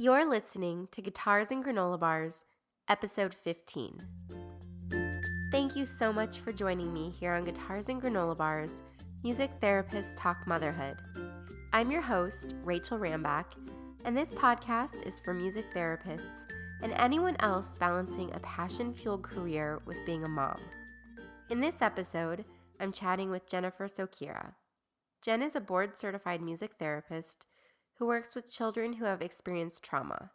You're listening to Guitars and Granola Bars, episode 15. Thank you so much for joining me here on Guitars and Granola Bars, Music Therapist Talk Motherhood. I'm your host, Rachel Rambach, and this podcast is for music therapists and anyone else balancing a passion fueled career with being a mom. In this episode, I'm chatting with Jennifer Sokira. Jen is a board certified music therapist who works with children who have experienced trauma.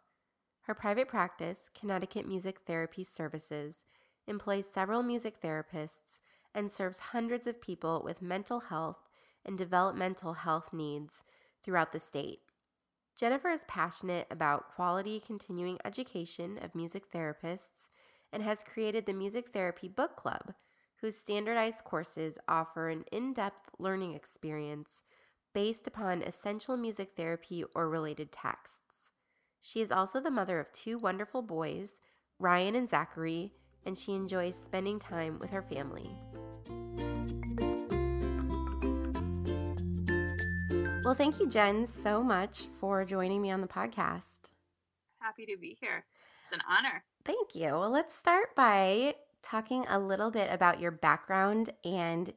Her private practice, Connecticut Music Therapy Services, employs several music therapists and serves hundreds of people with mental health and developmental health needs throughout the state. Jennifer is passionate about quality continuing education of music therapists and has created the Music Therapy Book Club, whose standardized courses offer an in depth learning experience based upon essential music therapy or related texts. She is also the mother of two wonderful boys, Ryan and Zachary, and she enjoys spending time with her family. Well, thank you, Jen, so much for joining me on the podcast. Happy to be here. It's an honor. Thank you. Well, let's start by talking a little bit about your background and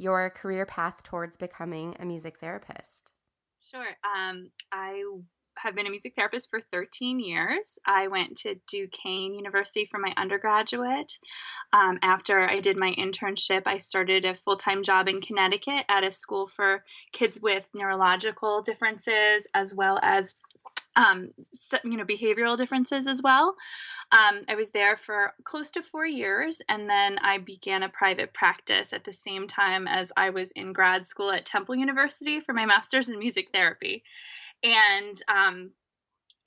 your career path towards becoming a music therapist. Sure. Um, I have been a music therapist for 13 years. I went to Duquesne University for my undergraduate. Um, after I did my internship, I started a full time job in Connecticut at a school for kids with neurological differences as well as um, you know, behavioral differences as well. Um, I was there for close to four years, and then I began a private practice at the same time as I was in grad school at Temple University for my master's in music therapy and um,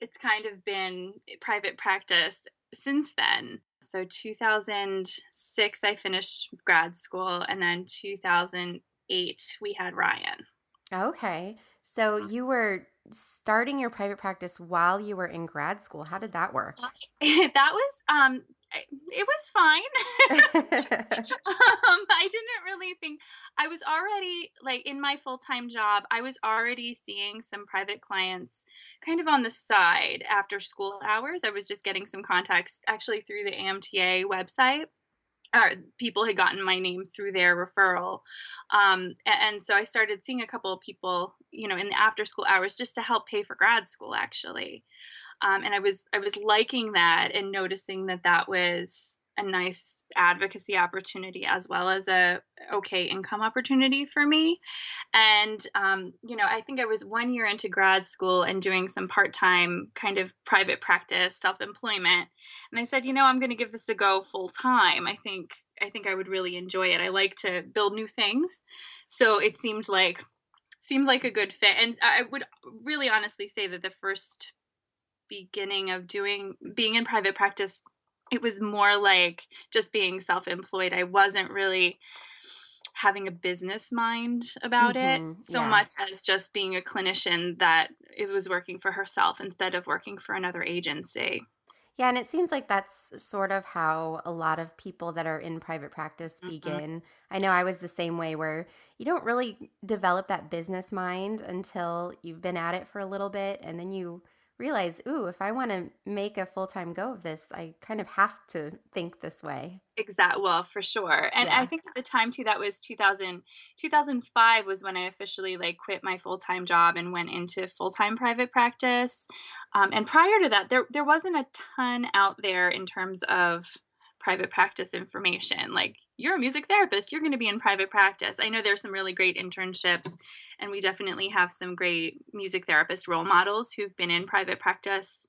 it's kind of been private practice since then. So 2006, I finished grad school, and then 2008, we had Ryan. Okay. So you were starting your private practice while you were in grad school. How did that work? that was um it was fine. um, I didn't really think I was already like in my full time job. I was already seeing some private clients kind of on the side after school hours. I was just getting some contacts actually through the AMTA website. Or people had gotten my name through their referral, um, and, and so I started seeing a couple of people, you know, in the after school hours just to help pay for grad school, actually. Um, and I was I was liking that and noticing that that was a nice advocacy opportunity as well as a okay income opportunity for me. And um, you know i think i was one year into grad school and doing some part-time kind of private practice self-employment and i said you know i'm going to give this a go full time i think i think i would really enjoy it. I like to build new things. So it seemed like seemed like a good fit and i would really honestly say that the first beginning of doing being in private practice it was more like just being self-employed i wasn't really having a business mind about mm-hmm, it so yeah. much as just being a clinician that it was working for herself instead of working for another agency yeah, and it seems like that's sort of how a lot of people that are in private practice mm-hmm. begin. Mm-hmm. I know I was the same way where you don't really develop that business mind until you've been at it for a little bit and then you realize, ooh, if I want to make a full time go of this, I kind of have to think this way. Exactly. Well, for sure. And yeah. I think at the time too, that was 2000, 2005 was when I officially like quit my full time job and went into full time private practice. Um, and prior to that, there there wasn't a ton out there in terms of private practice information. Like you're a music therapist, you're going to be in private practice. I know there's some really great internships, and we definitely have some great music therapist role models who've been in private practice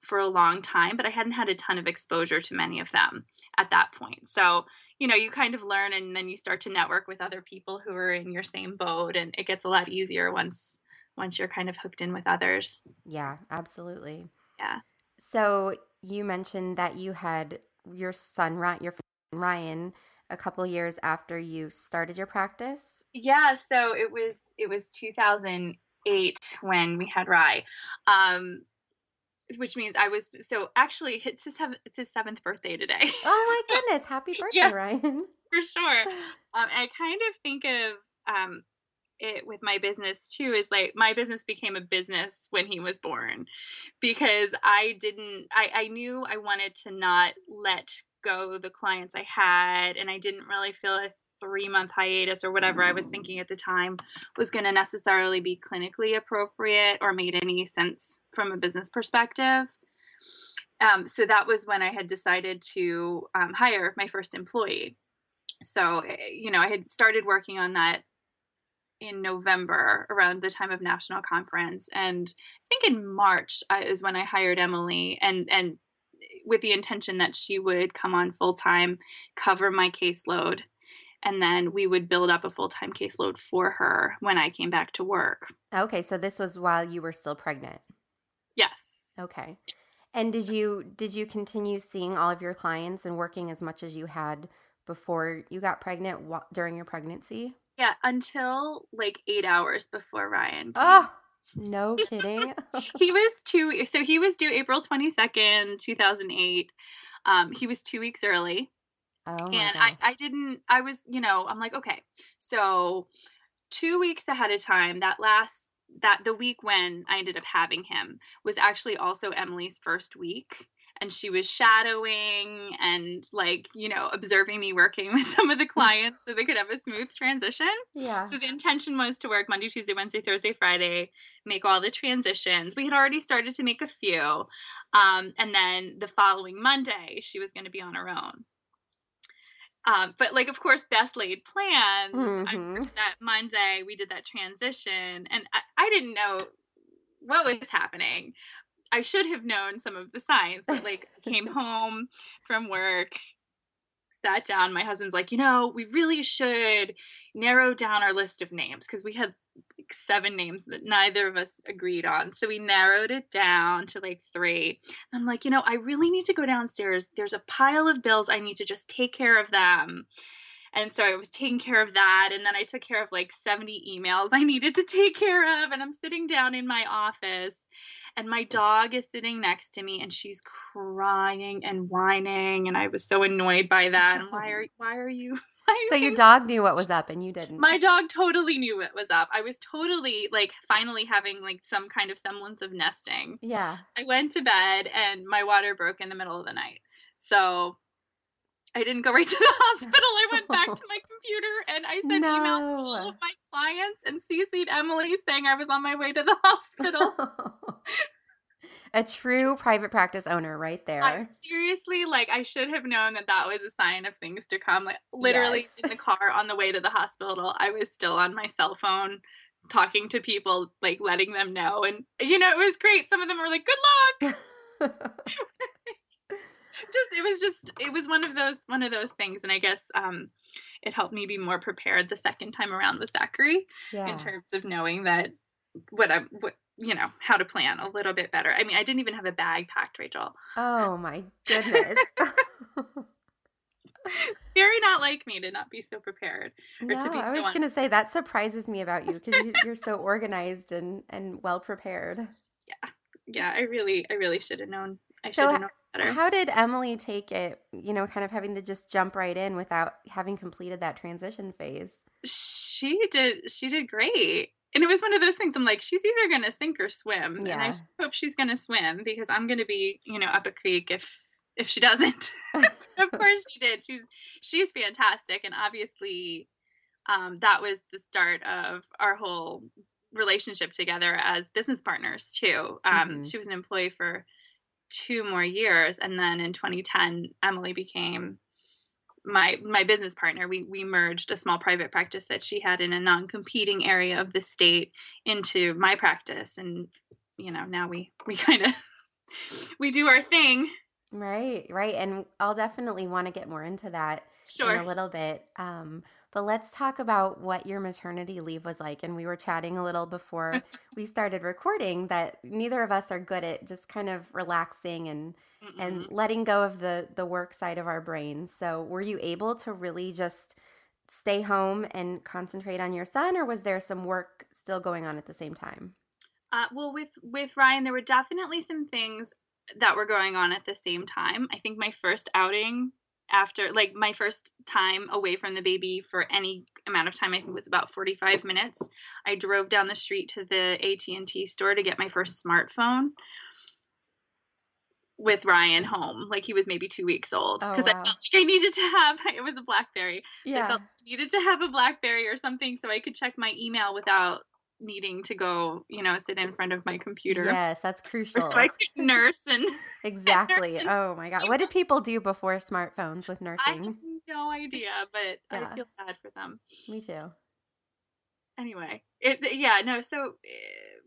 for a long time, but I hadn't had a ton of exposure to many of them at that point. So, you know, you kind of learn and then you start to network with other people who are in your same boat and it gets a lot easier once once you're kind of hooked in with others. Yeah, absolutely. Yeah. So, you mentioned that you had your son, your Ryan, a couple years after you started your practice? Yeah, so it was it was 2008 when we had Rye. Um, which means I was so actually it's his it's his seventh birthday today. Oh my so, goodness! Happy birthday, yeah, Ryan! For sure. Um, I kind of think of um, it with my business too is like my business became a business when he was born because I didn't I, I knew I wanted to not let go the clients I had and I didn't really feel a three month hiatus or whatever I was thinking at the time was going to necessarily be clinically appropriate or made any sense from a business perspective. Um, so that was when I had decided to um, hire my first employee. So, eh, you know, I had started working on that in November around the time of national conference. And I think in March uh, is when I hired Emily and, and with the intention that she would come on full time, cover my caseload, and then we would build up a full time caseload for her when I came back to work. Okay, so this was while you were still pregnant. Yes. Okay. And did you did you continue seeing all of your clients and working as much as you had before you got pregnant during your pregnancy? Yeah, until like 8 hours before Ryan. Came. Oh, no kidding. he was 2 so he was due April 22nd, 2008. Um he was 2 weeks early. Oh and I, I didn't I was, you know, I'm like, okay. So 2 weeks ahead of time, that last that the week when I ended up having him was actually also Emily's first week. And she was shadowing and, like, you know, observing me working with some of the clients so they could have a smooth transition. Yeah. So the intention was to work Monday, Tuesday, Wednesday, Thursday, Friday, make all the transitions. We had already started to make a few. Um, and then the following Monday, she was going to be on her own. Um, but like, of course, best laid plans. Mm-hmm. I that Monday. We did that transition, and I, I didn't know what was happening. I should have known some of the signs, but like, came home from work, sat down. My husband's like, you know, we really should narrow down our list of names because we had like seven names that neither of us agreed on. So we narrowed it down to like three. I'm like, you know, I really need to go downstairs. There's a pile of bills. I need to just take care of them. And so I was taking care of that. And then I took care of like 70 emails I needed to take care of. And I'm sitting down in my office and my dog is sitting next to me and she's crying and whining and i was so annoyed by that and why are why are you so your dog knew what was up and you didn't. My dog totally knew what was up. I was totally like finally having like some kind of semblance of nesting. Yeah. I went to bed and my water broke in the middle of the night. So I didn't go right to the hospital. I went back to my computer and I sent no. emails to all of my clients and CC'd Emily saying I was on my way to the hospital. a true private practice owner right there. I, seriously, like I should have known that that was a sign of things to come. Like literally yes. in the car on the way to the hospital, I was still on my cell phone talking to people, like letting them know. And you know, it was great. Some of them were like, "Good luck." Just it was just it was one of those one of those things and i guess um it helped me be more prepared the second time around with zachary yeah. in terms of knowing that what i'm what you know how to plan a little bit better. I mean, I didn't even have a bag packed, Rachel. Oh my goodness. it's very not like me to not be so prepared or no, to be I was going to say that surprises me about you because you're so organized and and well prepared. Yeah. Yeah, I really I really should have known. I so should have known better. How did Emily take it, you know, kind of having to just jump right in without having completed that transition phase? She did she did great and it was one of those things. I'm like, she's either gonna sink or swim, yeah. and I hope she's gonna swim because I'm gonna be, you know, up a creek if if she doesn't. of course she did. She's she's fantastic, and obviously, um, that was the start of our whole relationship together as business partners too. Um, mm-hmm. She was an employee for two more years, and then in 2010, Emily became my my business partner. We we merged a small private practice that she had in a non-competing area of the state into my practice and you know now we we kind of we do our thing. Right right and i'll definitely want to get more into that sure. in a little bit. Um but let's talk about what your maternity leave was like. And we were chatting a little before we started recording that neither of us are good at just kind of relaxing and Mm-mm. and letting go of the the work side of our brains. So, were you able to really just stay home and concentrate on your son or was there some work still going on at the same time? Uh, well, with with Ryan, there were definitely some things that were going on at the same time. I think my first outing after like my first time away from the baby for any amount of time i think it was about 45 minutes. I drove down the street to the at&t store to get my first smartphone with ryan home. Like he was maybe two weeks old because Oh, i felt like i needed to have it was a blackberry. So i Yeah. felt I needed to have a blackberry or something so i could check my email without needing to go you know sit in front of my computer Yes, that's crucial. so i could nurse and Exactly. Oh my god. What did people do before smartphones with I have nursing? no idea, but Yeah. I feel bad for them. Me too. Anyway, it yeah no so. Eh,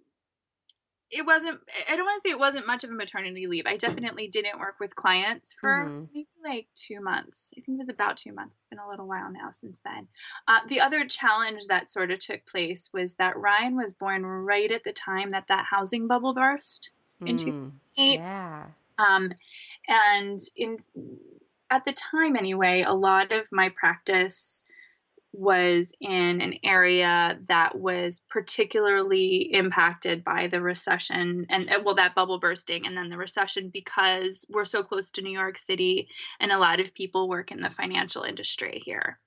It wasn't. I don't want to say it wasn't much of a maternity leave. I definitely didn't work with clients for Mhm. maybe like two months. I think it was about two months. It's been a little while now since then. Uh, the other challenge that sort of took place was that Ryan was born right at the time that that housing bubble burst. In Mm, Eight, Yeah. Um, and in at the time anyway, a lot of my practice was in an area that was particularly impacted by the recession and uh, well that bubble bursting and then the recession because we're so close to New York City and a lot of people work in the financial industry here.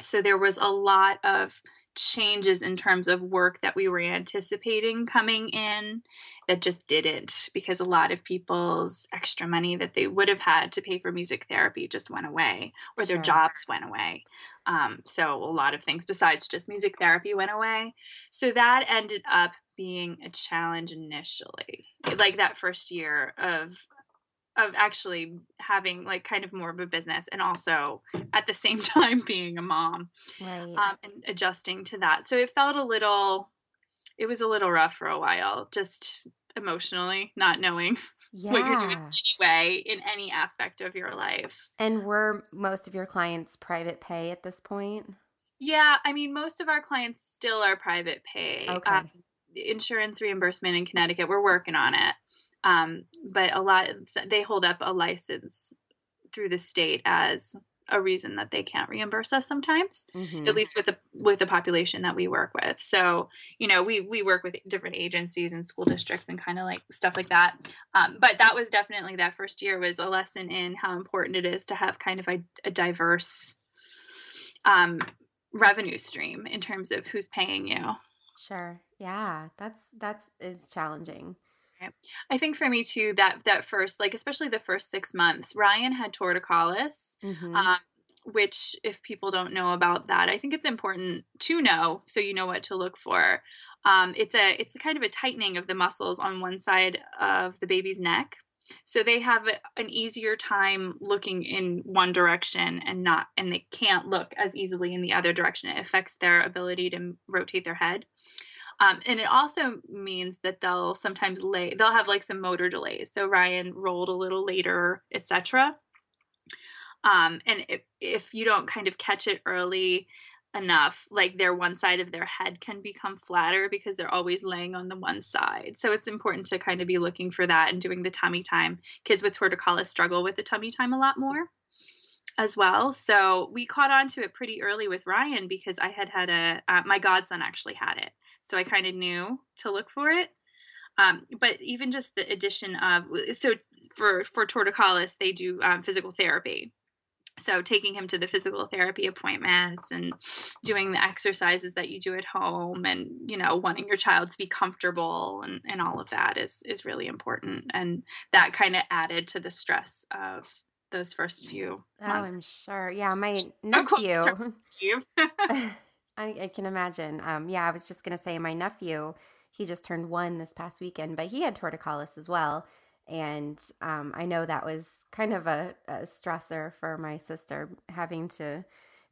So there was a lot of changes in terms of work that we were anticipating coming in that just didn't because a lot of people's extra money that they would have had to pay for music therapy just went away or their jobs went away. Um, so a lot of things besides just music therapy went away. So that ended up being a challenge initially, like that first year of of actually having like kind of more of a business and also at the same time being a mom Right. um, and adjusting to that. So it felt a little, it was a little rough for a while, just emotionally, not knowing yeah. what you're doing anyway in any aspect of your life. And were most of your clients private pay at this point? Yeah, I mean, most of our clients still are private pay. Okay. Um, insurance reimbursement in Connecticut, we're working on it. Um, but a lot, they hold up a license through the state as a reason that they can't reimburse us sometimes. Mhm. at least with the with the population that we work with so you know we we work with different agencies and school districts and kind of like stuff like that um, but that was definitely that first year was a lesson in how important it is to have kind of a, a diverse um, revenue stream in terms of who's paying you Sure. Yeah. That's that's is challenging. I think for me too that that first like especially the first six months ryan had torticollis Mhm. um, which if people don't know about that i think it's important to know so you know what to look for. Um, it's a it's a kind of a tightening of the muscles on one side of the baby's neck. So they have a- an easier time looking in one direction and not and they can't look as easily in the other direction. It affects their ability to rotate their head um, and it also means that they'll sometimes lay they'll have like some motor delays. So ryan rolled a little later etc um, and if, if you don't kind of catch it early enough like their one side of their head can become flatter because they're always laying on the one side. So it's important to kind of be looking for that and doing the tummy time. Kids with torticollis struggle with the tummy time a lot more as well. So we caught on to it pretty early with ryan because i had had a uh, my godson actually had it so i kind of knew to look for it. Um, but even just the addition of so for for torticollis they do um, physical therapy. So taking him to the physical therapy appointments and doing the exercises that you do at home and you know wanting your child to be comfortable and, and all of that is is really important and that kind of added to the stress of those first few oh, I'm months sure. Yeah, my So close to nephew. I, I can imagine. Um, yeah, I was just gonna say my nephew. He just turned one this past weekend, but he had torticollis as well, and um, I know that was kind of a, a stressor for my sister having to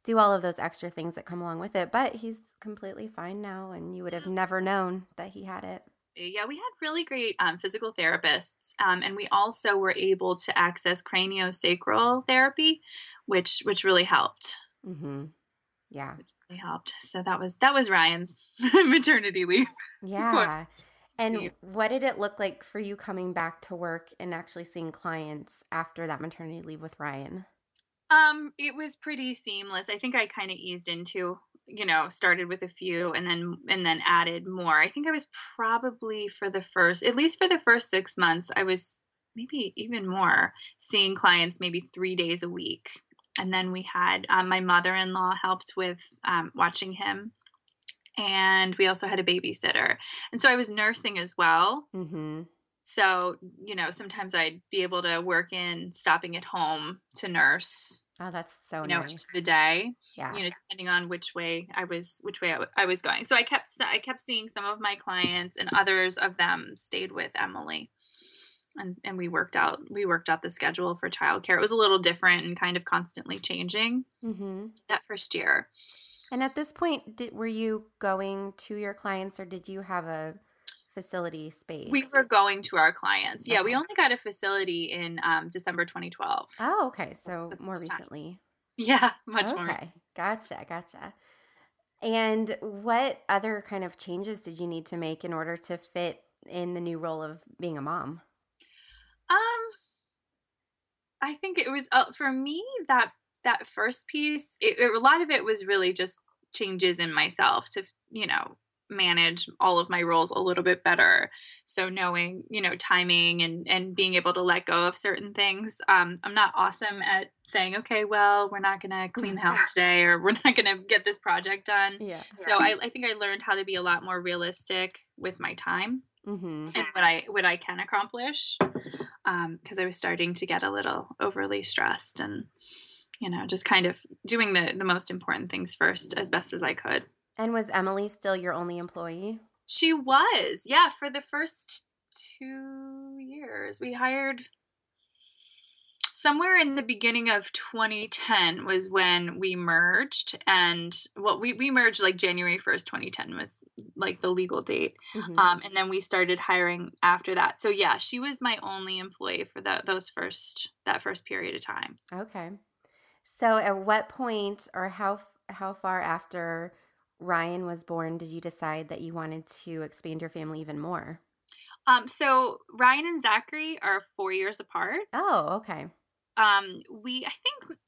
do all of those extra things that come along with it. But he's completely fine now, and you would have never known that he had it. Yeah, we had really great um, physical therapists, um, and we also were able to access craniosacral therapy, which which really helped. Mm-hmm. Yeah, Really helped. So that was that was Ryan's maternity leave. yeah. And what did it look like for you coming back to work and actually seeing clients after that maternity leave with Ryan? Um, it was pretty seamless. I think I kind of eased into, you know, started with a few and then and then added more. I think I was probably for the first, at least for the first six months, I was maybe even more, seeing clients maybe three days a week. And then we had um, my mother in law helped with um, watching him. And we also had a babysitter. And so I was nursing as well. Mm-hmm. So, you know, sometimes I'd be able to work in stopping at home to nurse. Oh, that's so you know, nice. the day, Yeah. you know, depending on which way I was, which way I, w- I was going. So I kept, I kept seeing some of my clients, and others of them stayed with Emily, and and we worked out, we worked out the schedule for childcare. It was a little different and kind of constantly changing mm-hmm. that first year. And at this point, did, were you going to your clients or did you have a facility space? We were going to our clients. Yeah, we only got a facility in um, December 2012. Oh, okay. So more first time. recently. Yeah, much more. okay. Gotcha. Gotcha. And what other kind of changes did you need to make in order to fit in the new role of being a mom? Um, I think it was uh, for me that that first piece. It, it- a lot of it was really just changes in myself to you know manage all of my roles a little bit better. So knowing you know timing and and being able to let go of certain things. Um, I'm not awesome at saying okay, well we're not gonna clean the house today or we're not gonna get this project done. Yeah. So I, I think I learned how to be a lot more realistic with my time Mm-hmm. and what I what I can accomplish Um, because I was starting to get a little overly stressed and you know just kind of doing the the most important things first as best as I could. And was Emily still your only employee? She was yeah for the first two years we hired somewhere in the beginning of 2010 was when we merged and well we, we merged like january 1st 2010 was like the legal date Mhm. um, and then we started hiring after that so yeah she was my only employee for the, those first that first period of time Okay. So at what point or how how far after Ryan was born did you decide that you wanted to expand your family even more? um, so ryan and zachary are four years apart Oh, okay. um, we i think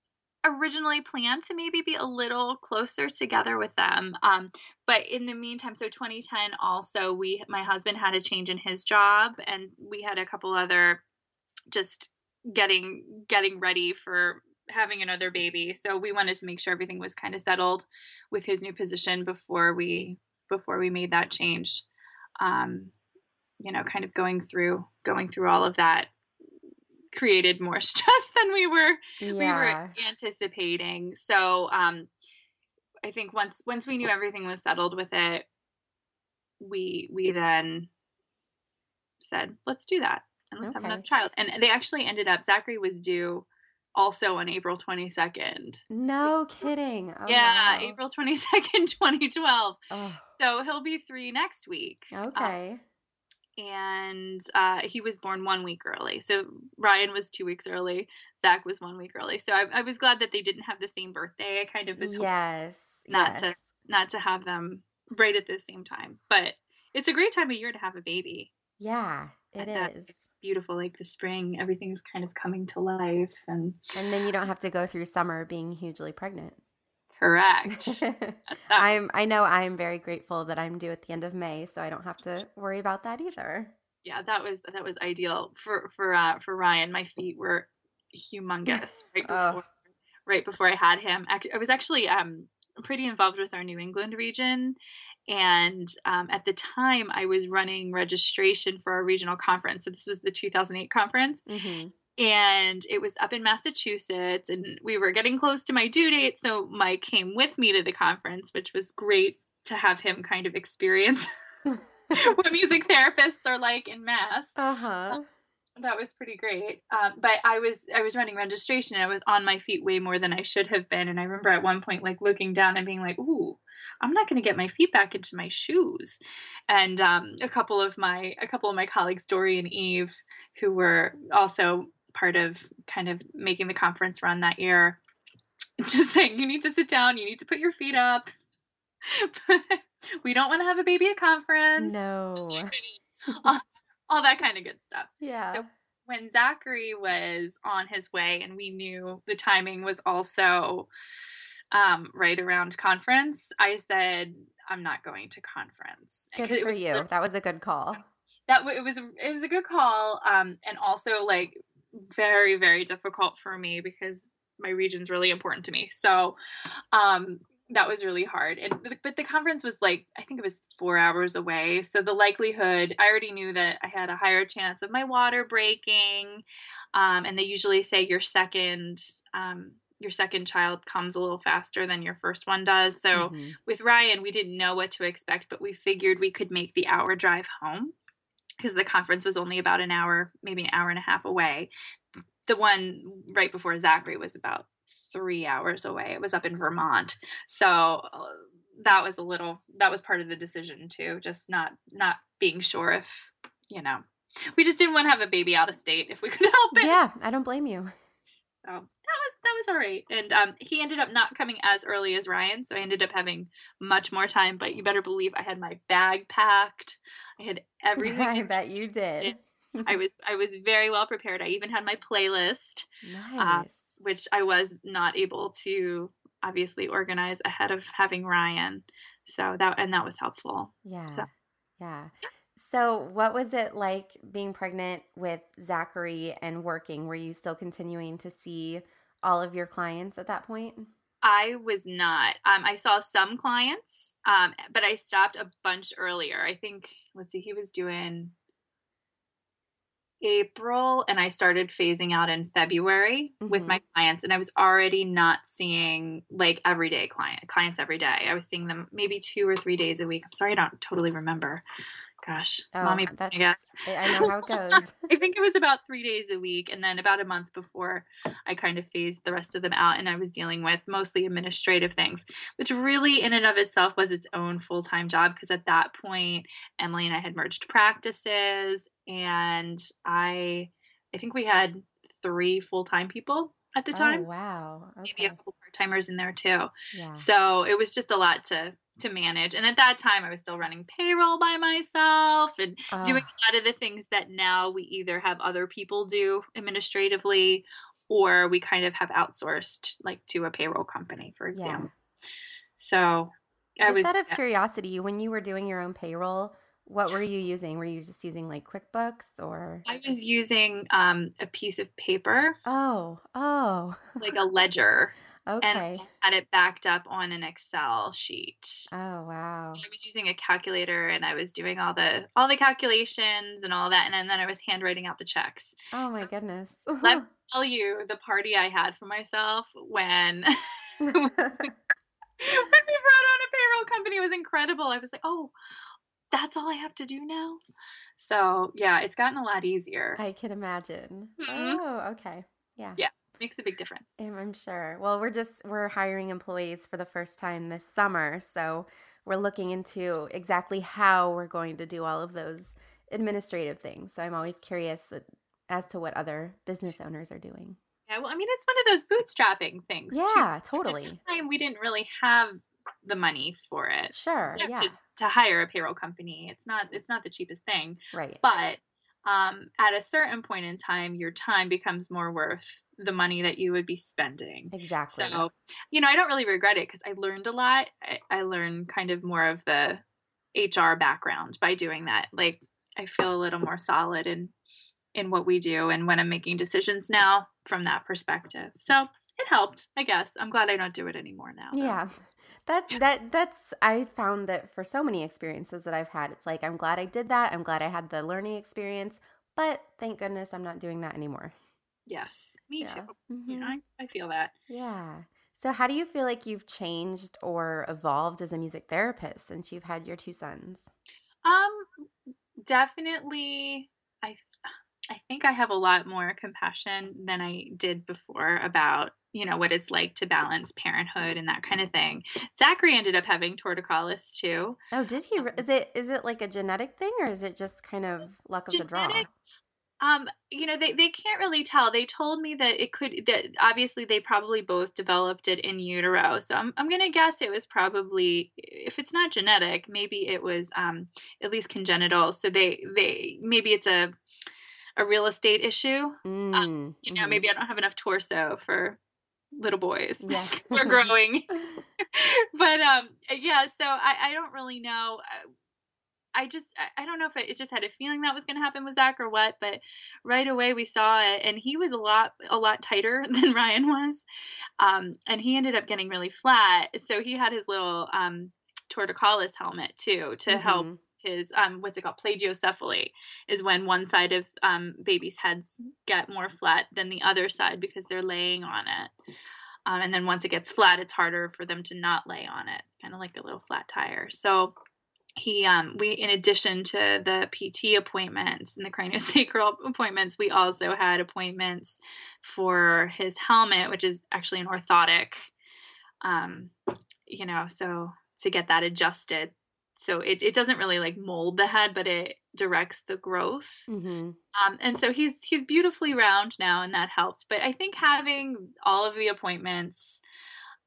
originally planned to maybe be a little closer together with them um, but in the meantime so 2010 also we my husband had a change in his job and we had a couple other just getting getting ready for having another baby so we wanted to make sure everything was kind of settled with his new position before we before we made that change um you know kind of going through going through all of that created more stress than we were we were anticipating. So um I think once once we knew everything was settled with it, we we then said, let's do that and let's have another child. And they actually ended up Zachary was due also on April 22nd. No kidding. Oh, yeah, wow. April 22nd, 2012. Oh, So he'll be 3 next week. Uh, okay. and uh, he was born one week early. So Ryan was two weeks early. Zach was one week early. So I, I was glad that they didn't have the same birthday. I kind of was hoping yes. not to- not to have them right at the same time. But it's a great time of year to have a baby. Yeah, it is. that- is. Beautiful, like the spring, everything's kind of coming to life. And And then you don't have to go through summer being hugely pregnant. correct. I'm I know I'm very grateful that I'm due at the end of May, so I don't have to worry about that either. yeah, that was that was ideal for for uh, for Ryan. My feet were humongous right Oh. before right before I had him. I was actually um pretty involved with our New England region, and um, at the time I was running registration for our regional conference. So this was the 2008 conference, hmm and it was up in Massachusetts, and we were getting close to my due date. So Mike came with me to the conference, which was great to have him kind of experience. what music therapists are like in mass Uh huh. that was pretty great um, but i was i was running registration and i was on my feet way more than i should have been and i remember at one point like looking down and being like ooh i'm not going to get my feet back into my shoes and um, a couple of my a couple of my colleagues dory and eve who were also part of kind of making the conference run that year just saying you need to sit down you need to put your feet up we don't want to have a baby at conference No. all that kind of good stuff Yeah. So- when Zachary was on his way and we knew the timing was also um, right around conference, I said, I'm not going to conference. Good for was you. That was a good call. that it was it was a good call um and also like very very difficult for me because my region's really important to me so um that was really hard and but the conference was like i think it was four hours away so the likelihood i already knew that i had a higher chance of my water breaking um, and they usually say your second um, your second child comes a little faster than your first one does so mm-hmm. with ryan we didn't know what to expect but we figured we could make the hour drive home because the conference was only about an hour maybe an hour and a half away the one right before zachary was about three hours away. It was up in Vermont. So uh, that was a little that was part of the decision too, just not not being sure if, you know, we just didn't want to have a baby out of state if we could help it. Yeah, I don't blame you. So that was that was all right. And um, he ended up not coming as early as Ryan, so I ended up having much more time. But you better believe I had my bag packed. I had everything. I bet you did. I was I was very well prepared. I even had my playlist. Uh, nice. Uh, which I was not able to obviously organize ahead of having Ryan. So that and that was helpful. Yeah. So. Yeah. So, what was it like being pregnant with Zachary and working? Were you still continuing to see all of your clients at that point? I was not. Um, I saw some clients, um, but I stopped a bunch earlier. I think, let's see, he was doing April and I started phasing out in February mm-hmm. with my mm-hmm. clients and I was already not seeing like everyday client clients every day. I was seeing them maybe 2 or 3 days a week. I'm sorry I don't totally remember. Gosh, oh, mommy, uh, I guess. I know how it goes. I think it was about three days a week, and then about a month before I kind of phased the rest of them out, and I was dealing with mostly administrative things, which really, in and of itself, was its own full time job because at that point, Emily and I had merged practices, and I, I think we had three full time people at the oh, time. Oh, wow. Okay. Maybe a couple part timers in there too. Yeah. So it was just a lot to to manage. And at that time, I was still running payroll by myself and doing a lot of the things that now we either have other people do administratively or we kind of have outsourced, like to a payroll company, for example. Yeah. So, I just was out of yeah. curiosity, when you were doing your own payroll, what were you using? Were you just using like QuickBooks or? I was using um, a piece of paper. Oh, oh. like a ledger. Okay. And I had it backed up on an Excel sheet. Oh wow. I was using a calculator and I was doing all the all the calculations and all that and, and then I was handwriting out the checks. Oh my so goodness. let me tell you the party I had for myself when when we brought on a payroll company was incredible. I was like, "Oh, that's all I have to do now." So, yeah, it's gotten a lot easier. I can imagine. Mm-hmm. Oh, okay. Yeah. Yeah makes a big difference. I'm sure. Well, we're just we're hiring employees for the first time this summer, so we're looking into exactly how we're going to do all of those administrative things. So I'm always curious with, as to what other business owners are doing. Yeah, well, I mean, it's one of those bootstrapping things. Yeah, too. totally. At the time, we didn't really have the money for it. Sure. yeah. To, to hire a payroll company, it's not it's not the cheapest thing. Right. But um, at a certain point in time, your time becomes more worth the money that you would be spending. Exactly. So, you know, I don't really regret it because I learned a lot. I, I learned kind of more of the HR background by doing that. Like, I feel a little more solid in in what we do and when I'm making decisions now from that perspective. So it helped, I guess. I'm glad I don't do it anymore now. Though. Yeah. That that that's I found that for so many experiences that I've had, it's like I'm glad I did that. I'm glad I had the learning experience, but thank goodness I'm not doing that anymore. Yes, me yeah. too. Mm-hmm. You know, I, I feel that. Yeah. So, how do you feel like you've changed or evolved as a music therapist since you've had your two sons? Um, definitely. I I think I have a lot more compassion than I did before about you know what it's like to balance parenthood and that kind of thing. Zachary ended up having torticollis too. Oh, did he? Um is it is it like a genetic thing or is it just kind of luck of genetic, the draw? Um, you know, they, they can't really tell. They told me that it could that obviously they probably both developed it in utero. So I'm I'm gonna guess it was probably if it's not genetic, maybe it was um at least congenital. So they they maybe it's a a real estate issue. Mm, um, you know, mm-hmm. maybe I don't have enough torso for little boys. Yeah. We're growing. but um yeah, so I, I don't really know. I just I don't know if it just had a feeling that was going to happen with Zach or what, but right away we saw it, and he was a lot a lot tighter than Ryan was, um, and he ended up getting really flat. So he had his little um, torticollis helmet too to mm-hmm. help his um, what's it called plagiocephaly is when one side of um, babies' heads get more flat than the other side because they're laying on it. Um, and then once it gets flat, it's harder for them to not lay on it, kind of like a little flat tire. So he um we in addition to the PT appointments and the craniosacral appointments, we also had appointments for his helmet, which is actually an orthotic. Um, you know, so to get that adjusted. So it, it doesn't really like mold the head, but it directs the growth. Mm-hmm. Um, and so he's he's beautifully round now, and that helped. But I think having all of the appointments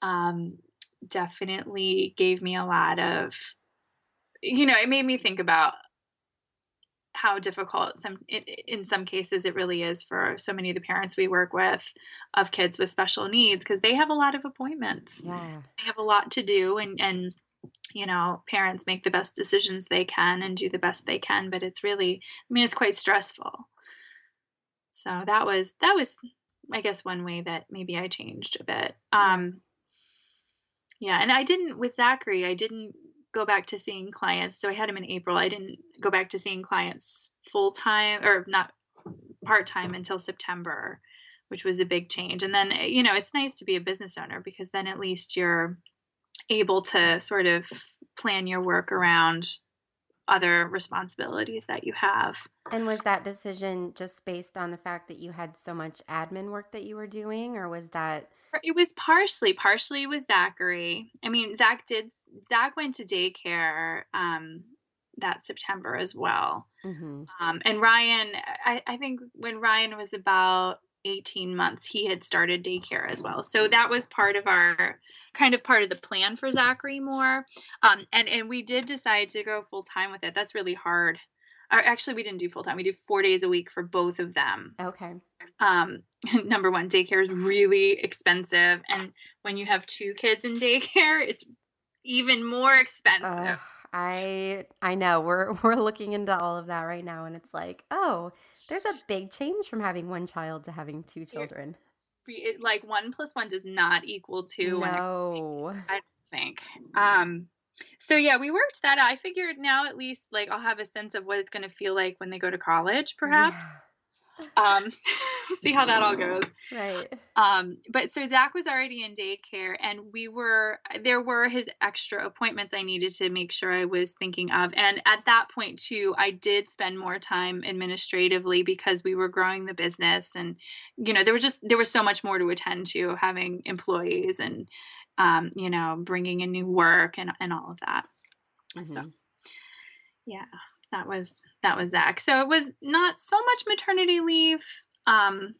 um, definitely gave me a lot of you know, it made me think about how difficult some in, in, some cases it really is for so many of the parents we work with of kids with special needs because they have a lot of appointments. Yeah. They have a lot to do and and you know, parents make the best decisions they can and do the best they can, but it's really I mean it's quite stressful. So that was that was I guess one way that maybe I changed a bit. Um yeah, and I didn't with Zachary, I didn't go back to seeing clients. So I had him in April. I didn't go back to seeing clients full time or not part time until September, which was a big change. And then, you know, it's nice to be a business owner because then at least you're able to sort of plan your work around other responsibilities that you have. And was that decision just based on the fact that you had so much admin work that you were doing, or was that? It was partially, partially with Zachary. I mean, Zach did. Zach went to daycare um, that September as well. Mm-hmm. Um, and Ryan, I, I think when Ryan was about 18 months, he had started daycare as well. So that was part of our kind of part of the plan for Zachary more. Um, and and we did decide to go full time with it. That's really hard. Or actually, we didn't do full time. We do four days a week for both of them. Okay. Um, number one, daycare is really expensive, and when you have two kids in daycare, it's even more expensive. Uh, I I know we're we're looking into all of that right now, and it's like, oh, there's a big change from having one child to having two children it, like one plus one does not equal two. No, I don't think. Um, so yeah, we worked that out. I figured now at least like I'll have a sense of what it's going to feel like when they go to college, perhaps. Yeah um see how that all goes. Right. Um but so zach was already in daycare and we were there were his extra appointments i needed to make sure i was thinking of. And at that point too i did spend more time administratively because we were growing the business and you know there was just there was so much more to attend to having employees and um you know bringing in new work and and all of that. Mm-hmm. so yeah that was that was Zach. So it was not so much maternity leave, um,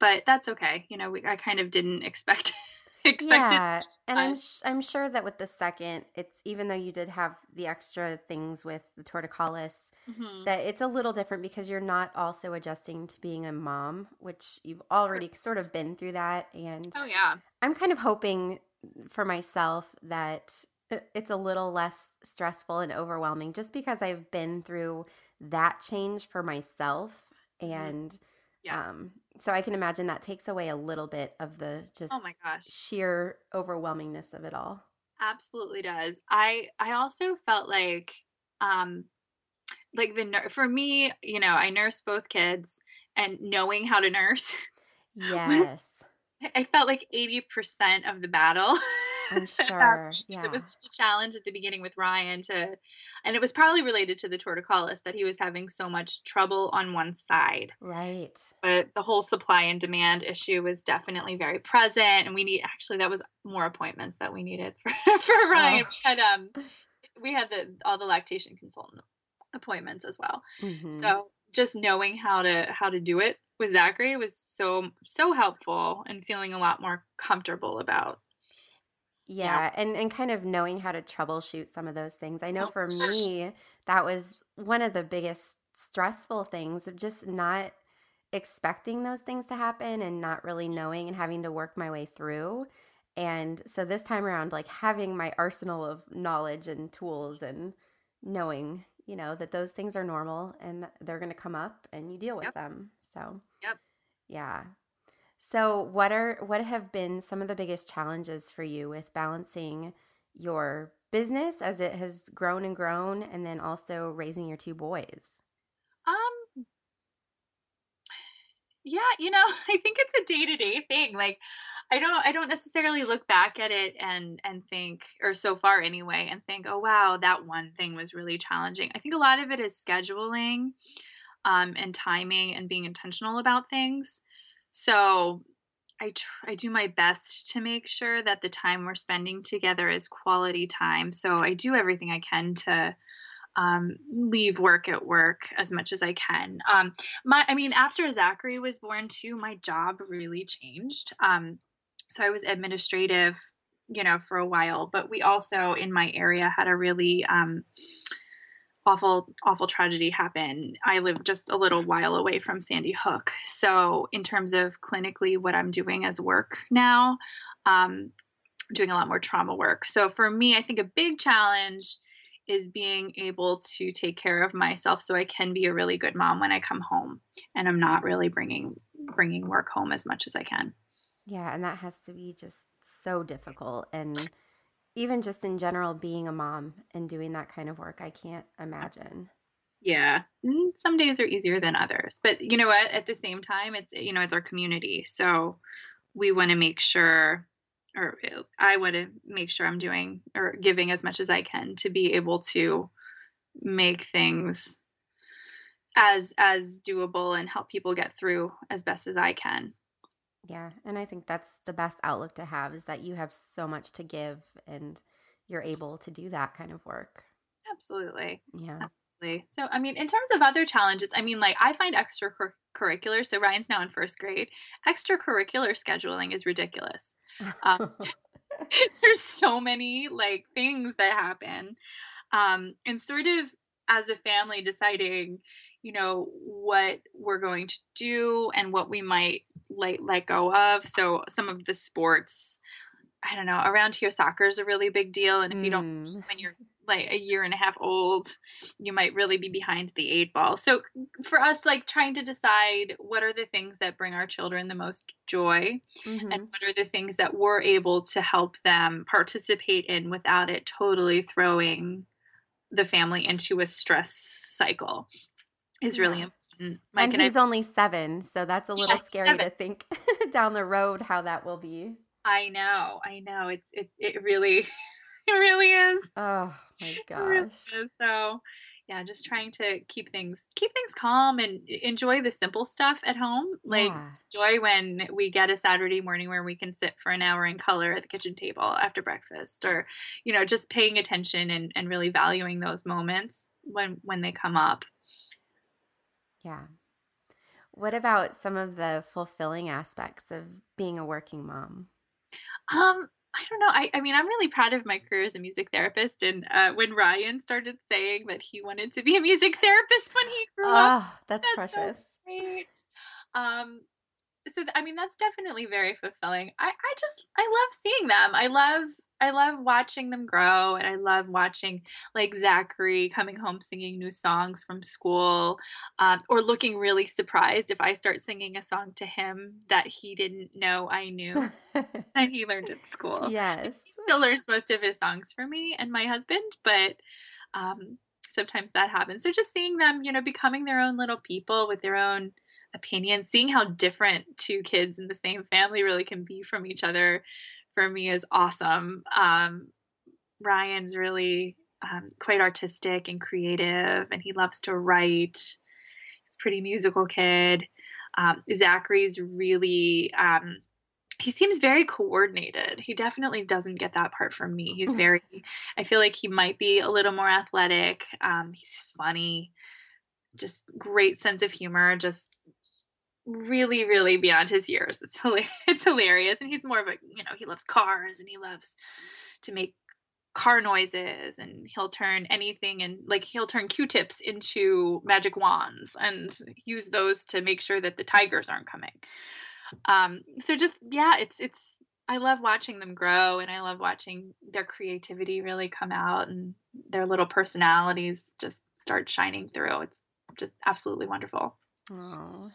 but that's okay. You know, we, I kind of didn't expect expect yeah, it. and I'm sh- I'm sure that with the second, it's even though you did have the extra things with the torticollis, mm-hmm. that it's a little different because you're not also adjusting to being a mom, which you've already sort of been through that. And oh yeah, I'm kind of hoping for myself that it's a little less stressful and overwhelming just because I've been through that change for myself mm-hmm. and yes. um so I can imagine that takes away a little bit of the just oh my gosh sheer overwhelmingness of it all. Absolutely does. I I also felt like um like the for me, you know, I nursed both kids and knowing how to nurse yes I felt like 80% of the battle. I'm sure. Yeah. It was such a challenge at the beginning with Ryan to, and it was probably related to the torticollis that he was having so much trouble on one side. Right. But the whole supply and demand issue was definitely very present. And we need, actually, that was more appointments that we needed for, for Ryan. Oh. We had, um, we had the, all the lactation consultant appointments as well. Mm-hmm. So just knowing how to, how to do it with Zachary was so so helpful and feeling a lot more comfortable about. Yeah, and and kind of knowing how to troubleshoot some of those things. I know for me that was one of the biggest stressful things of just not expecting those things to happen and not really knowing and having to work my way through. And so this time around like having my arsenal of knowledge and tools and knowing, you know, that those things are normal and they're going to come up and you deal with Yep. them. So, Yep. yeah. So, what are what have been some of the biggest challenges for you with balancing your business as it has grown and grown and then also raising your two boys? Um yeah, you know, I think it's a day-to-day thing. Like I don't I don't necessarily look back at it and and think or so far anyway and think, "Oh wow, that one thing was really challenging." I think a lot of it is scheduling um and timing and being intentional about things. So I tr- I do my best to make sure that the time we're spending together is quality time. So I do everything I can to um, leave work at work as much as I can. Um, my, I mean, after Zachary was born too, my job really changed. Um, so I was administrative, you know, for a while, but we also in my area had a really um, awful, awful tragedy happen. I live just a little while away from Sandy Hook. So in terms of clinically what I'm doing as work now, um, doing a lot more trauma work. So for me, I think a big challenge is being able to take care of myself so I can be a really good mom when I come home and I'm not really bringing bringing work home as much as I can. Yeah, and that has to be just so difficult. And even just in general, being a mom and doing that kind of work, I can't imagine. Yeah. Mm, Some days are easier than others. But you know what? At the same time, it's you know, it's our community. So we want to make sure or uh, I want to make sure I'm doing or giving as much as I can to be able to make things as as doable and help people get through as best as I can. Yeah, and I think that's the best outlook to have is that you have so much to give and you're able to do that kind of work. Absolutely. Yeah. Absolutely. So, I mean, in terms of other challenges, I mean, like I find extracurricular. So Ryan's now in first grade. Extracurricular scheduling is ridiculous. Um, There's so many like things that happen, um, and sort of as a family deciding, you know, what we're going to do and what we might like let go of. So some of the sports, I don't know, around here, soccer is a really big deal, and if you don't Mm. when you're like a year and a half old, you might really be behind the eight ball. So for us, like trying to decide what are the things that bring our children the most joy Mhm. and what are the things that we're able to help them participate in without it totally throwing the family into a stress cycle is really Yeah. important. Mm-hmm. Mike and and, he's I, only seven, so that's a little scary to think down the road how that will be. I know, I know, it's it it really, it really is. Oh my really gosh. is. So, yeah, just trying to keep things keep things calm and enjoy the simple stuff at home. Like yeah. joy when we get a Saturday morning where we can sit for an hour and color at the kitchen table after breakfast, or you know, just paying attention and and really valuing those moments when when they come up. Yeah. What about some of the fulfilling aspects of being a working mom? Um, I don't know. I, I mean, I'm really proud of my career as a music therapist. And uh, when Ryan started saying that he wanted to be a music therapist when he grew up, Oh, that's That's so precious. great. Um, so I mean, that's definitely very fulfilling. I, I just I love seeing them. I love I love watching them grow, and I love watching like Zachary coming home singing new songs from school, um, or looking really surprised if I start singing a song to him that he didn't know I knew that he learned at school. yes. He still learns most of his songs from me and my husband, but um, sometimes that happens. So just seeing them, you know, becoming their own little people with their own opinions, seeing how different two kids in the same family really can be from each other, for me is awesome. Um, Ryan's really um, quite artistic and creative, and he loves to write. He's a pretty musical kid. Um, Zachary's really um, he seems very coordinated. He definitely doesn't get that part from me. He's very, I feel like he might be a little more athletic. Um, he's funny, just great sense of humor, just really, really beyond his years. It's hilarious. It's hilarious. And he's more of a, you know, he loves cars and he loves to make car noises and he'll turn anything and like he'll turn q-tips into magic wands and use those to make sure that the tigers aren't coming um so just yeah it's it's I love watching them grow and I love watching their creativity really come out and their little personalities just start shining through. It's just absolutely wonderful. Oh,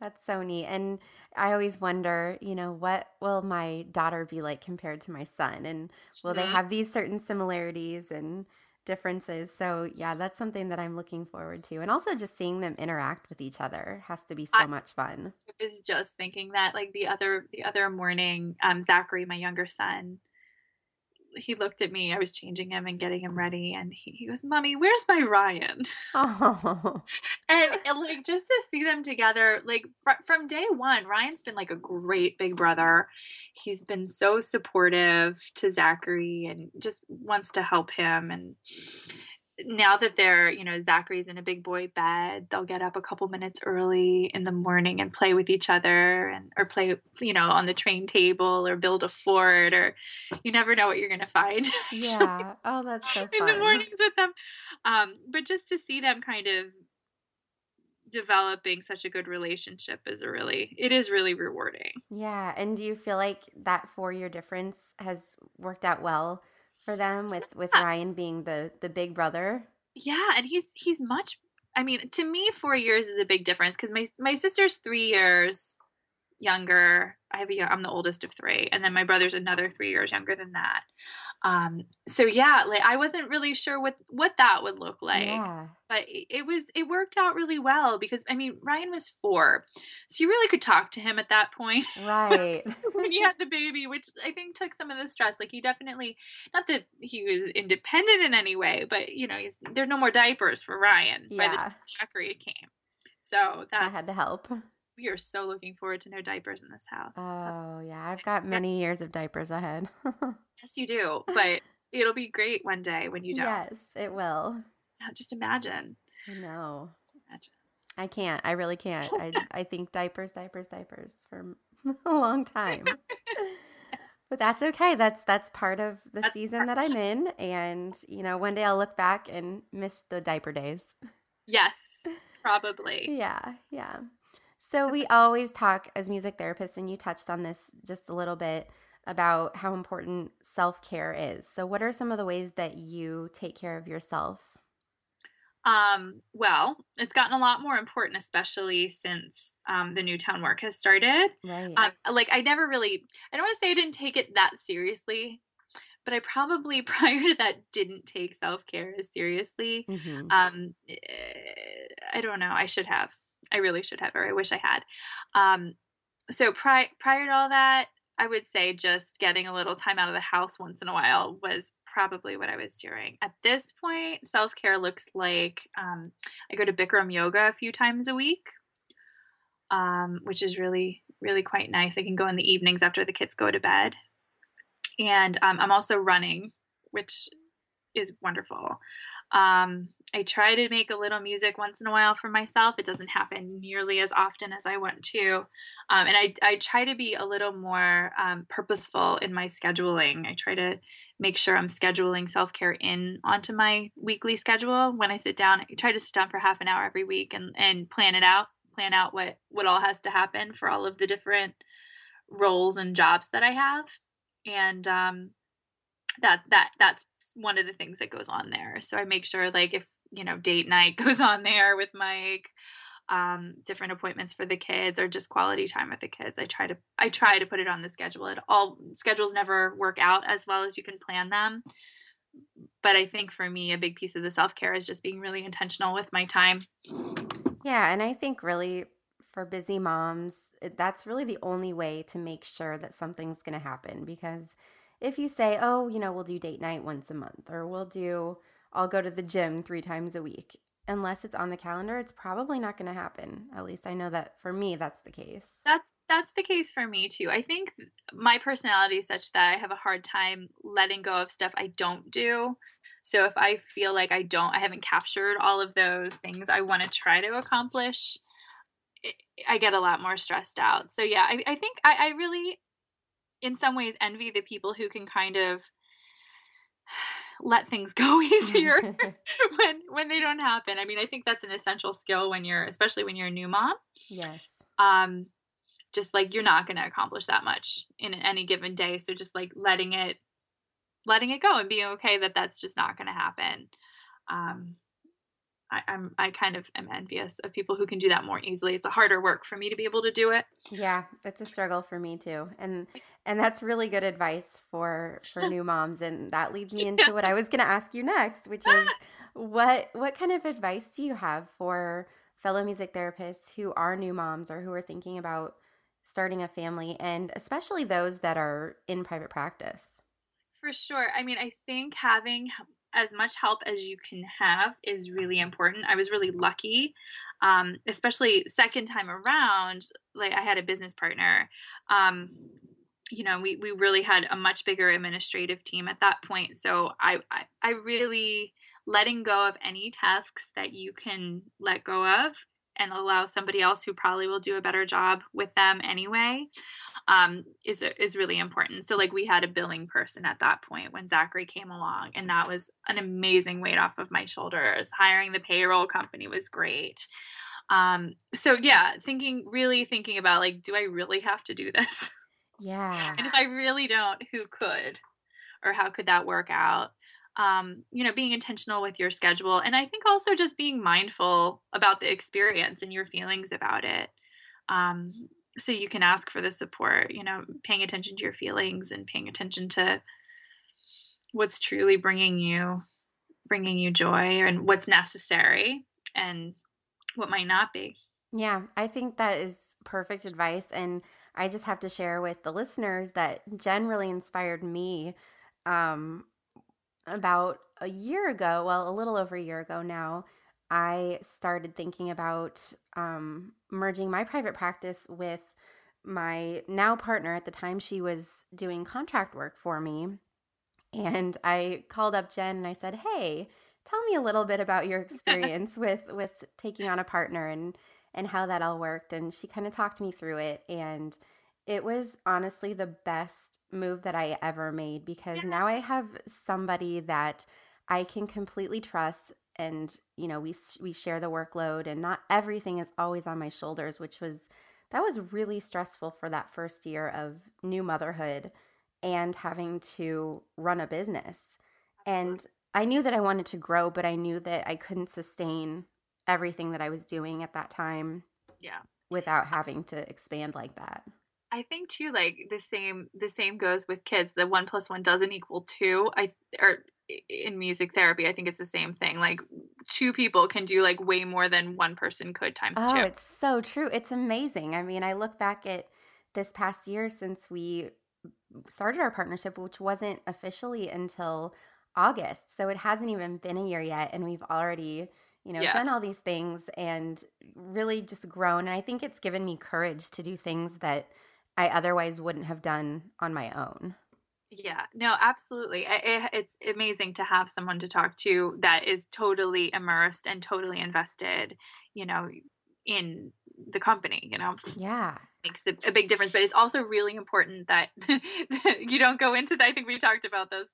that's so neat. And I always wonder, you know, what will my daughter be like compared to my son? And will mm-hmm. they have these certain similarities and differences? So, yeah, that's something that I'm looking forward to. And also just seeing them interact with each other has to be so I, much fun. I was just thinking that like the other the other morning, um Zachary, my younger son, he looked at me. I was changing him and getting him ready, and he, he goes, "Mommy, where's my Ryan?" Oh. and, and, like just to see them together, like fr- from day one, Ryan's been like a great big brother. He's been so supportive to Zachary and just wants to help him and now that they're, you know, Zachary's in a big boy bed, they'll get up a couple minutes early in the morning and play with each other and or play, you know, on the train table or build a fort or you never know what you're gonna find. Yeah. oh, that's so fun. In the mornings with them. Um, but just to see them kind of developing such a good relationship is a really it is really rewarding. Yeah. And do you feel like that four year difference has worked out well? For them with with yeah. Ryan being the the big brother. Yeah, and he's he's much I mean, to me 4 years is a big difference cuz my my sister's 3 years younger. I have a I'm the oldest of 3 and then my brother's another 3 years younger than that um so yeah like i wasn't really sure what what that would look like yeah. but it was it worked out really well because i mean ryan was four so you really could talk to him at that point right when he had the baby which i think took some of the stress like he definitely not that he was independent in any way but you know he's there's no more diapers for ryan yeah. by the time zachary came so that had to help we are so looking forward to no diapers in this house. Oh, yeah. I've got many years of diapers ahead. yes, you do. But it'll be great one day when you don't. Yes, it will. Yeah, just imagine. I know. Imagine. I can't. I really can't. I, I think diapers, diapers, diapers for a long time. but that's okay. That's that's part of the that's season that I'm in and you know, one day I'll look back and miss the diaper days. Yes, probably. yeah, yeah. So we always talk as music therapists, and you touched on this just a little bit about how important self care is. So, what are some of the ways that you take care of yourself? Um, well, it's gotten a lot more important, especially since um, the Newtown work has started. Right. Um, like, I never really, I don't want to say I didn't take it that seriously, but I probably prior to that didn't take self care as seriously. Mm-hmm. Um, eh, I don't know. I should have. I really should have, or I wish I had. Um, so pri- prior to all that, I would say just getting a little time out of the house once in a while was probably what I was doing. At this point, self care looks like um, I go to Bikram yoga a few times a week, um, which is really, really quite nice. I can go in the evenings after the kids go to bed. And um, I'm also running, which is wonderful. Um, I try to make a little music once in a while for myself. It doesn't happen nearly as often as I want to. Um, and I, I try to be a little more um, purposeful in my scheduling. I try to make sure I'm scheduling self care in onto my weekly schedule. When I sit down, I try to sit down for half an hour every week and, and plan it out, plan out what, what all has to happen for all of the different roles and jobs that I have. And um, that that that's one of the things that goes on there. So I make sure like if, you know, date night goes on there with Mike, um, different appointments for the kids or just quality time with the kids. I try to I try to put it on the schedule. It all schedules never work out as well as you can plan them. But I think for me a big piece of the self-care is just being really intentional with my time. Yeah, and I think really for busy moms, that's really the only way to make sure that something's going to happen because if you say, oh, you know, we'll do date night once a month or we'll do, I'll go to the gym three times a week, unless it's on the calendar, it's probably not going to happen. At least I know that for me, that's the case. That's that's the case for me too. I think my personality is such that I have a hard time letting go of stuff I don't do. So if I feel like I don't, I haven't captured all of those things I want to try to accomplish, I get a lot more stressed out. So yeah, I, I think I, I really in some ways envy the people who can kind of let things go easier when when they don't happen. I mean, I think that's an essential skill when you're especially when you're a new mom. Yes. Um just like you're not going to accomplish that much in any given day so just like letting it letting it go and being okay that that's just not going to happen um I, I'm I kind of am envious of people who can do that more easily. It's a harder work for me to be able to do it. Yeah, it's a struggle for me too. And and that's really good advice for for new moms and that leads me into what I was going to ask you next, which is what what kind of advice do you have for fellow music therapists who are new moms or who are thinking about starting a family and especially those that are in private practice? For sure. I mean, I think having as much help as you can have is really important. I was really lucky, um, especially second time around. Like I had a business partner. Um, you know, we we really had a much bigger administrative team at that point. So I, I I really letting go of any tasks that you can let go of and allow somebody else who probably will do a better job with them anyway um, is is really important. So like we had a billing person at that point when Zachary came along, and that was an amazing weight off of my shoulders. Hiring the payroll company was great. Um, so yeah, thinking really thinking about like, do I really have to do this? Yeah. and if I really don't, who could, or how could that work out? Um, you know, being intentional with your schedule, and I think also just being mindful about the experience and your feelings about it. Um, so you can ask for the support you know paying attention to your feelings and paying attention to what's truly bringing you bringing you joy and what's necessary and what might not be yeah i think that is perfect advice and i just have to share with the listeners that jen really inspired me um, about a year ago well a little over a year ago now I started thinking about um, merging my private practice with my now partner. At the time, she was doing contract work for me. And I called up Jen and I said, Hey, tell me a little bit about your experience with, with taking on a partner and, and how that all worked. And she kind of talked me through it. And it was honestly the best move that I ever made because now I have somebody that I can completely trust and you know we we share the workload and not everything is always on my shoulders which was that was really stressful for that first year of new motherhood and having to run a business. And I knew that I wanted to grow but I knew that I couldn't sustain everything that I was doing at that time yeah. without having to expand like that I think too, like the same the same goes with kids. The one plus one doesn't equal two. I or in music therapy, I think it's the same thing. Like two people can do like way more than one person could times oh, two. It's so true. It's amazing. I mean, I look back at this past year since we started our partnership, which wasn't officially until August. So it hasn't even been a year yet. And we've already, you know, yeah. done all these things and really just grown. And I think it's given me courage to do things that I otherwise wouldn't have done on my own. Yeah, no, absolutely. It, it's amazing to have someone to talk to that is totally immersed and totally invested, you know, in the company, you know. Yeah. Makes a, a big difference, but it's also really important that you don't go into that. I think we talked about this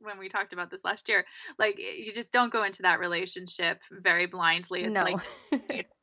when we talked about this last year. Like eh, you just don't go into that relationship very blindly. no. Like,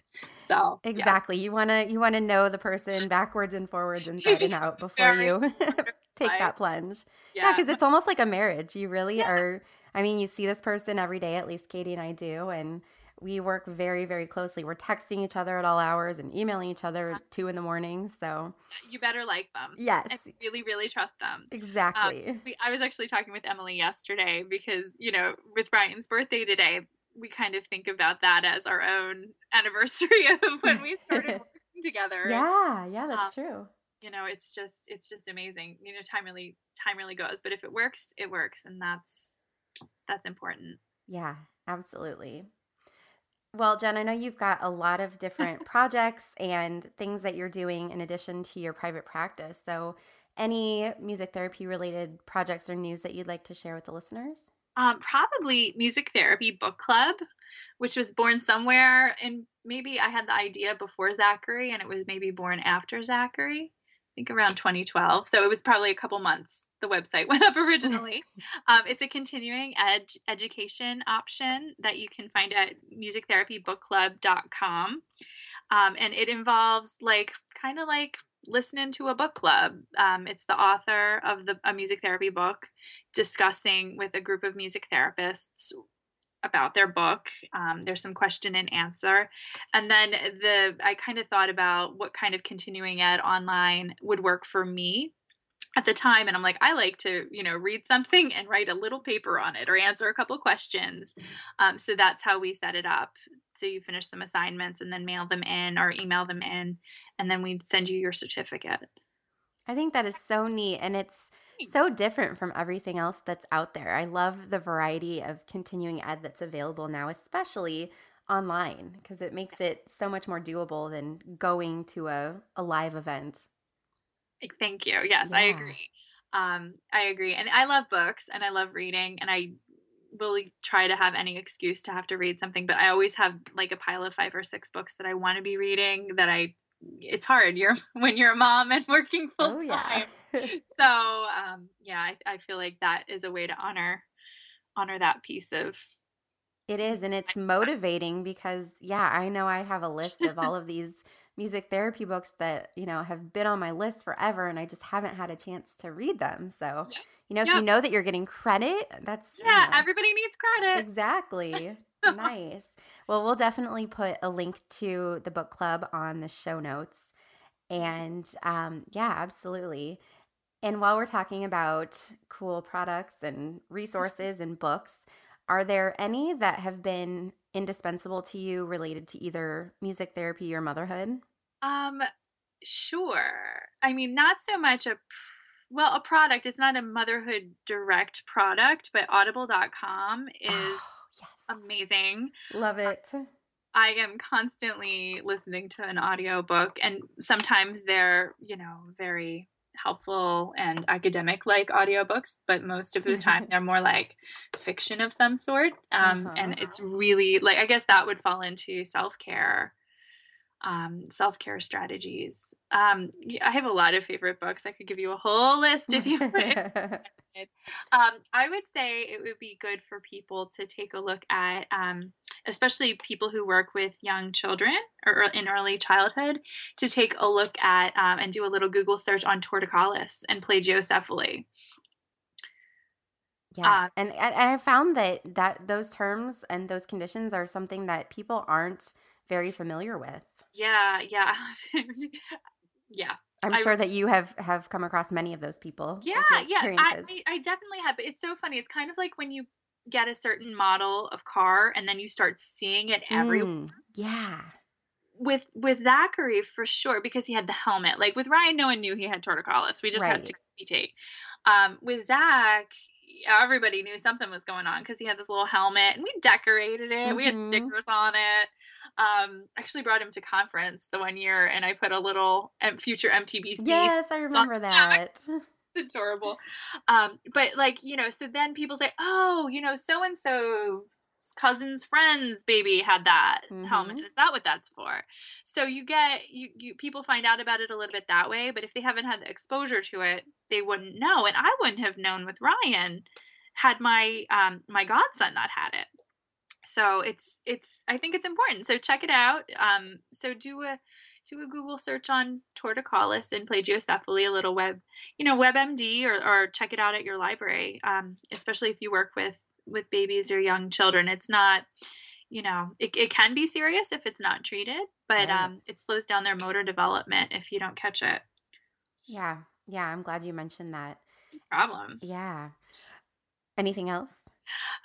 so exactly, yeah. you want to you want to know the person backwards and forwards, inside and out before you take that plunge. Yeah, because yeah, it's almost like a marriage. You really yeah. are. I mean, you see this person every day. At least Katie and I do, and we work very very closely. We're texting each other at all hours and emailing each other at two in the morning. So you better like them. Yes, and really really trust them. Exactly. Um, we, I was actually talking with Emily yesterday because you know with Brian's birthday today we kind of think about that as our own anniversary of when we started working together. Yeah, yeah, that's um, true. You know, it's just it's just amazing. You know, time really time really goes, but if it works, it works, and that's that's important. Yeah, absolutely. Well, Jen, I know you've got a lot of different projects and things that you're doing in addition to your private practice. So, any music therapy related projects or news that you'd like to share with the listeners? Um, probably music therapy book club, which was born somewhere, and maybe I had the idea before Zachary, and it was maybe born after Zachary. I think around 2012. So it was probably a couple months. The website went up originally. um, it's a continuing ed- education option that you can find at musictherapybookclub.com. Um, and it involves like kind of like listening to a book club. Um, it's the author of the a music therapy book discussing with a group of music therapists about their book. Um, there's some question and answer, and then the I kind of thought about what kind of continuing ed online would work for me at the time and i'm like i like to you know read something and write a little paper on it or answer a couple questions. Um, so that's how we set it up. So you finish some assignments and then mail them in or email them in and then we send you your certificate. I think that is so neat and it's Thanks. so different from everything else that's out there. I love the variety of continuing ed that's available now especially online because it makes it so much more doable than going to a, a live event Thank you. Yes, yeah. I agree. Um, I agree. And I love books and I love reading and I will try to have any excuse to have to read something, but I always have like a pile of five or six books that I want to be reading that I it's hard. You're when you're a mom and working full time. Oh, yeah. so um, yeah, I, I feel like that is a way to honor honor that piece of it is and it's motivating because yeah i know i have a list of all of these music therapy books that, you know, have been on my list forever and I just haven't had a chance to read them. So, yeah. you know, if you know that you're getting credit, that's Yeah, you know, everybody needs credit. Exactly. nice. Well, we'll definitely put a link to the book club on the show notes. And um, yeah, absolutely. And while we're talking about cool products and resources and books, are there any that have been indispensable to you related to either music therapy or motherhood? Um, sure. I mean, not so much a well, a product. It's not a motherhood direct product, but audible.com is oh, yes. amazing. Love it. I am constantly listening to an audiobook and sometimes they're, you know, very helpful and academic like audiobooks, but most of the time they're more like fiction of some sort. Um, uh-huh. And it's really like, I guess that would fall into self care, um, self care strategies. Um, I have a lot of favorite books. I could give you a whole list if you would. Um, I would say it would be good for people to take a look at, um, especially people who work with young children or in early childhood, to take a look at um, and do a little Google search on torticollis and plagiocephaly. Yeah, uh, and and I found that that those terms and those conditions are something that people aren't very familiar with. Yeah, yeah, yeah. I'm I, sure that you have have come across many of those people. Yeah, yeah, I, I definitely have. It's so funny. It's kind of like when you get a certain model of car and then you start seeing it everywhere. Mm, yeah. With with Zachary for sure because he had the helmet. Like with Ryan, no one knew he had torticollis. We just right. had to take. Um, with Zach, everybody knew something was going on because he had this little helmet and we decorated it. Mm-hmm. We had mm-hmm. stickers on it um actually brought him to conference the one year and I put a little future MTBC. Yes, I remember that. it's adorable. Um, but like, you know, so then people say, Oh, you know, so and so cousin's friend's baby had that mm-hmm. helmet. Is that what that's for? So you get you, you people find out about it a little bit that way, but if they haven't had the exposure to it, they wouldn't know. And I wouldn't have known with Ryan had my um my godson not had it so it's it's i think it's important so check it out um so do a do a google search on torticollis and plagiocephaly a little web you know webmd or, or check it out at your library um, especially if you work with with babies or young children it's not you know it, it can be serious if it's not treated but right. um, it slows down their motor development if you don't catch it. Yeah yeah i'm glad you mentioned that. No problem. Yeah. Anything else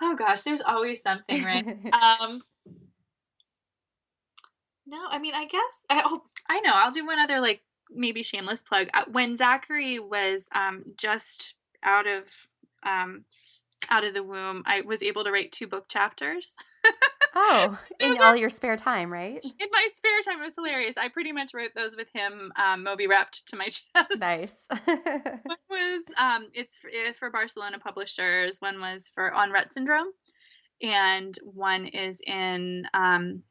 oh gosh, there's always something, right? um, no, I mean, I guess. I, oh, I know. I'll do one other like maybe shameless plug. Uh, when Zachary was um, just out of um, out of the womb, I was able to write two book chapters. Oh, in all your spare time, right? In my spare time, it was hilarious. I pretty much wrote those with him, um, Moby wrapped to my chest. Nice. one was um, it's for, eh, for Barcelona publishers. One was for on Rett syndrome, and one is in um,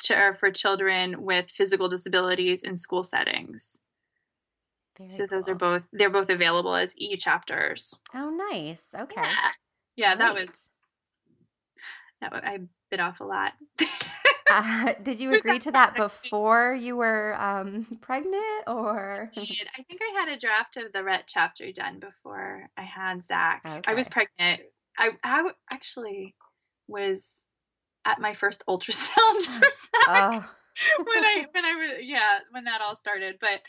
ch- for children with physical disabilities in school settings. Very so those are both they're both available as e chapters. Oh, nice. Okay. Yeah, yeah that was that I bit off a lot. uh, did you agree to that before you were um, pregnant, or? I, I think I had a draft of the Rett chapter done before I had Zach. Okay. I was pregnant. I, I actually was at my first ultrasound for Zach. Oh. when I when I was yeah when that all started, but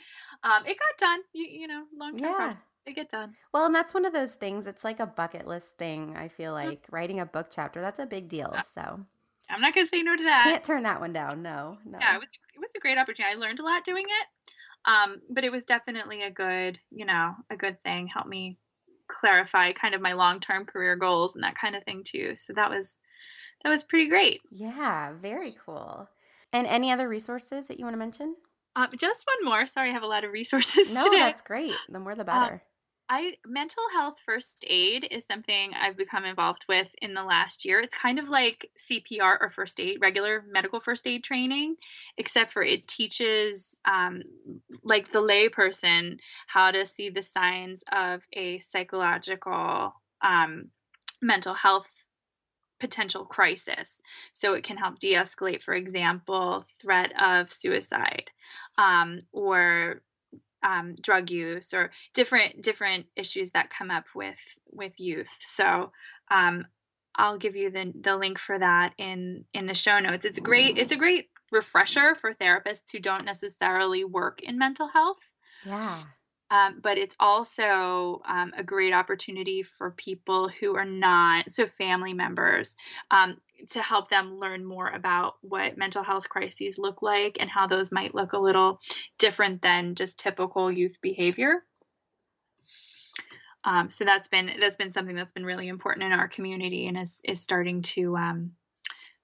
um, it got done. You you know long term. Yeah. Get done. Well, and that's one of those things. It's like a bucket list thing. I feel mm-hmm. like mm-hmm. writing a book chapter. That's a big deal. So I'm not gonna say no to that. Can't turn that one down. No, no. Yeah, it was it was a great opportunity. I learned a lot doing it. Um, but it was definitely a good, you know, a good thing. Helped me clarify kind of my long term career goals and that kind of thing too. So that was that was pretty great. Yeah, very cool. And any other resources that you want to mention? Um, just one more. Sorry, I have a lot of resources no, today. that's great. The more the uh, better. I mental health first aid is something I've become involved with in the last year. It's kind of like CPR or first aid, regular medical first aid training, except for it teaches um, like the layperson how to see the signs of a psychological um, mental health potential crisis. So it can help de-escalate, for example, threat of suicide um, or um, drug use or different different issues that come up with with youth. So um, I'll give you the the link for that in in the show notes. It's a great it's a great refresher for therapists who don't necessarily work in mental health. Yeah. Um, but it's also um, a great opportunity for people who are not so family members um, to help them learn more about what mental health crises look like and how those might look a little different than just typical youth behavior. Um, so that's been that's been something that's been really important in our community and is is starting to um,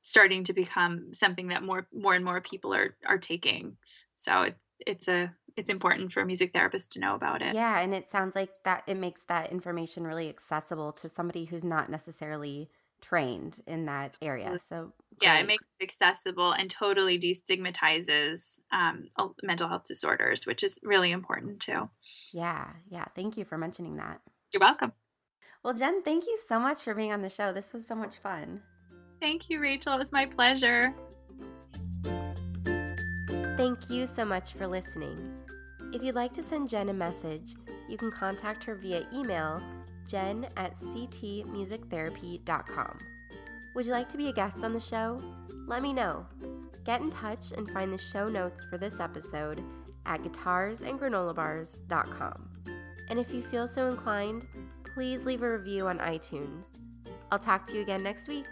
starting to become something that more more and more people are are taking. So it, it's a it's important for a music therapists to know about it. Yeah, and it sounds like that it makes that information really accessible to somebody who's not necessarily trained in that area. So great. yeah, it makes it accessible and totally destigmatizes um, mental health disorders, which is really important too. Yeah, yeah. Thank you for mentioning that. You're welcome. Well, Jen, thank you so much for being on the show. This was so much fun. Thank you, Rachel. It was my pleasure. Thank you so much for listening. If you'd like to send Jen a message, you can contact her via email jen at ctmusictherapy.com. Would you like to be a guest on the show? Let me know. Get in touch and find the show notes for this episode at guitarsandgranolabars.com. And if you feel so inclined, please leave a review on iTunes. I'll talk to you again next week.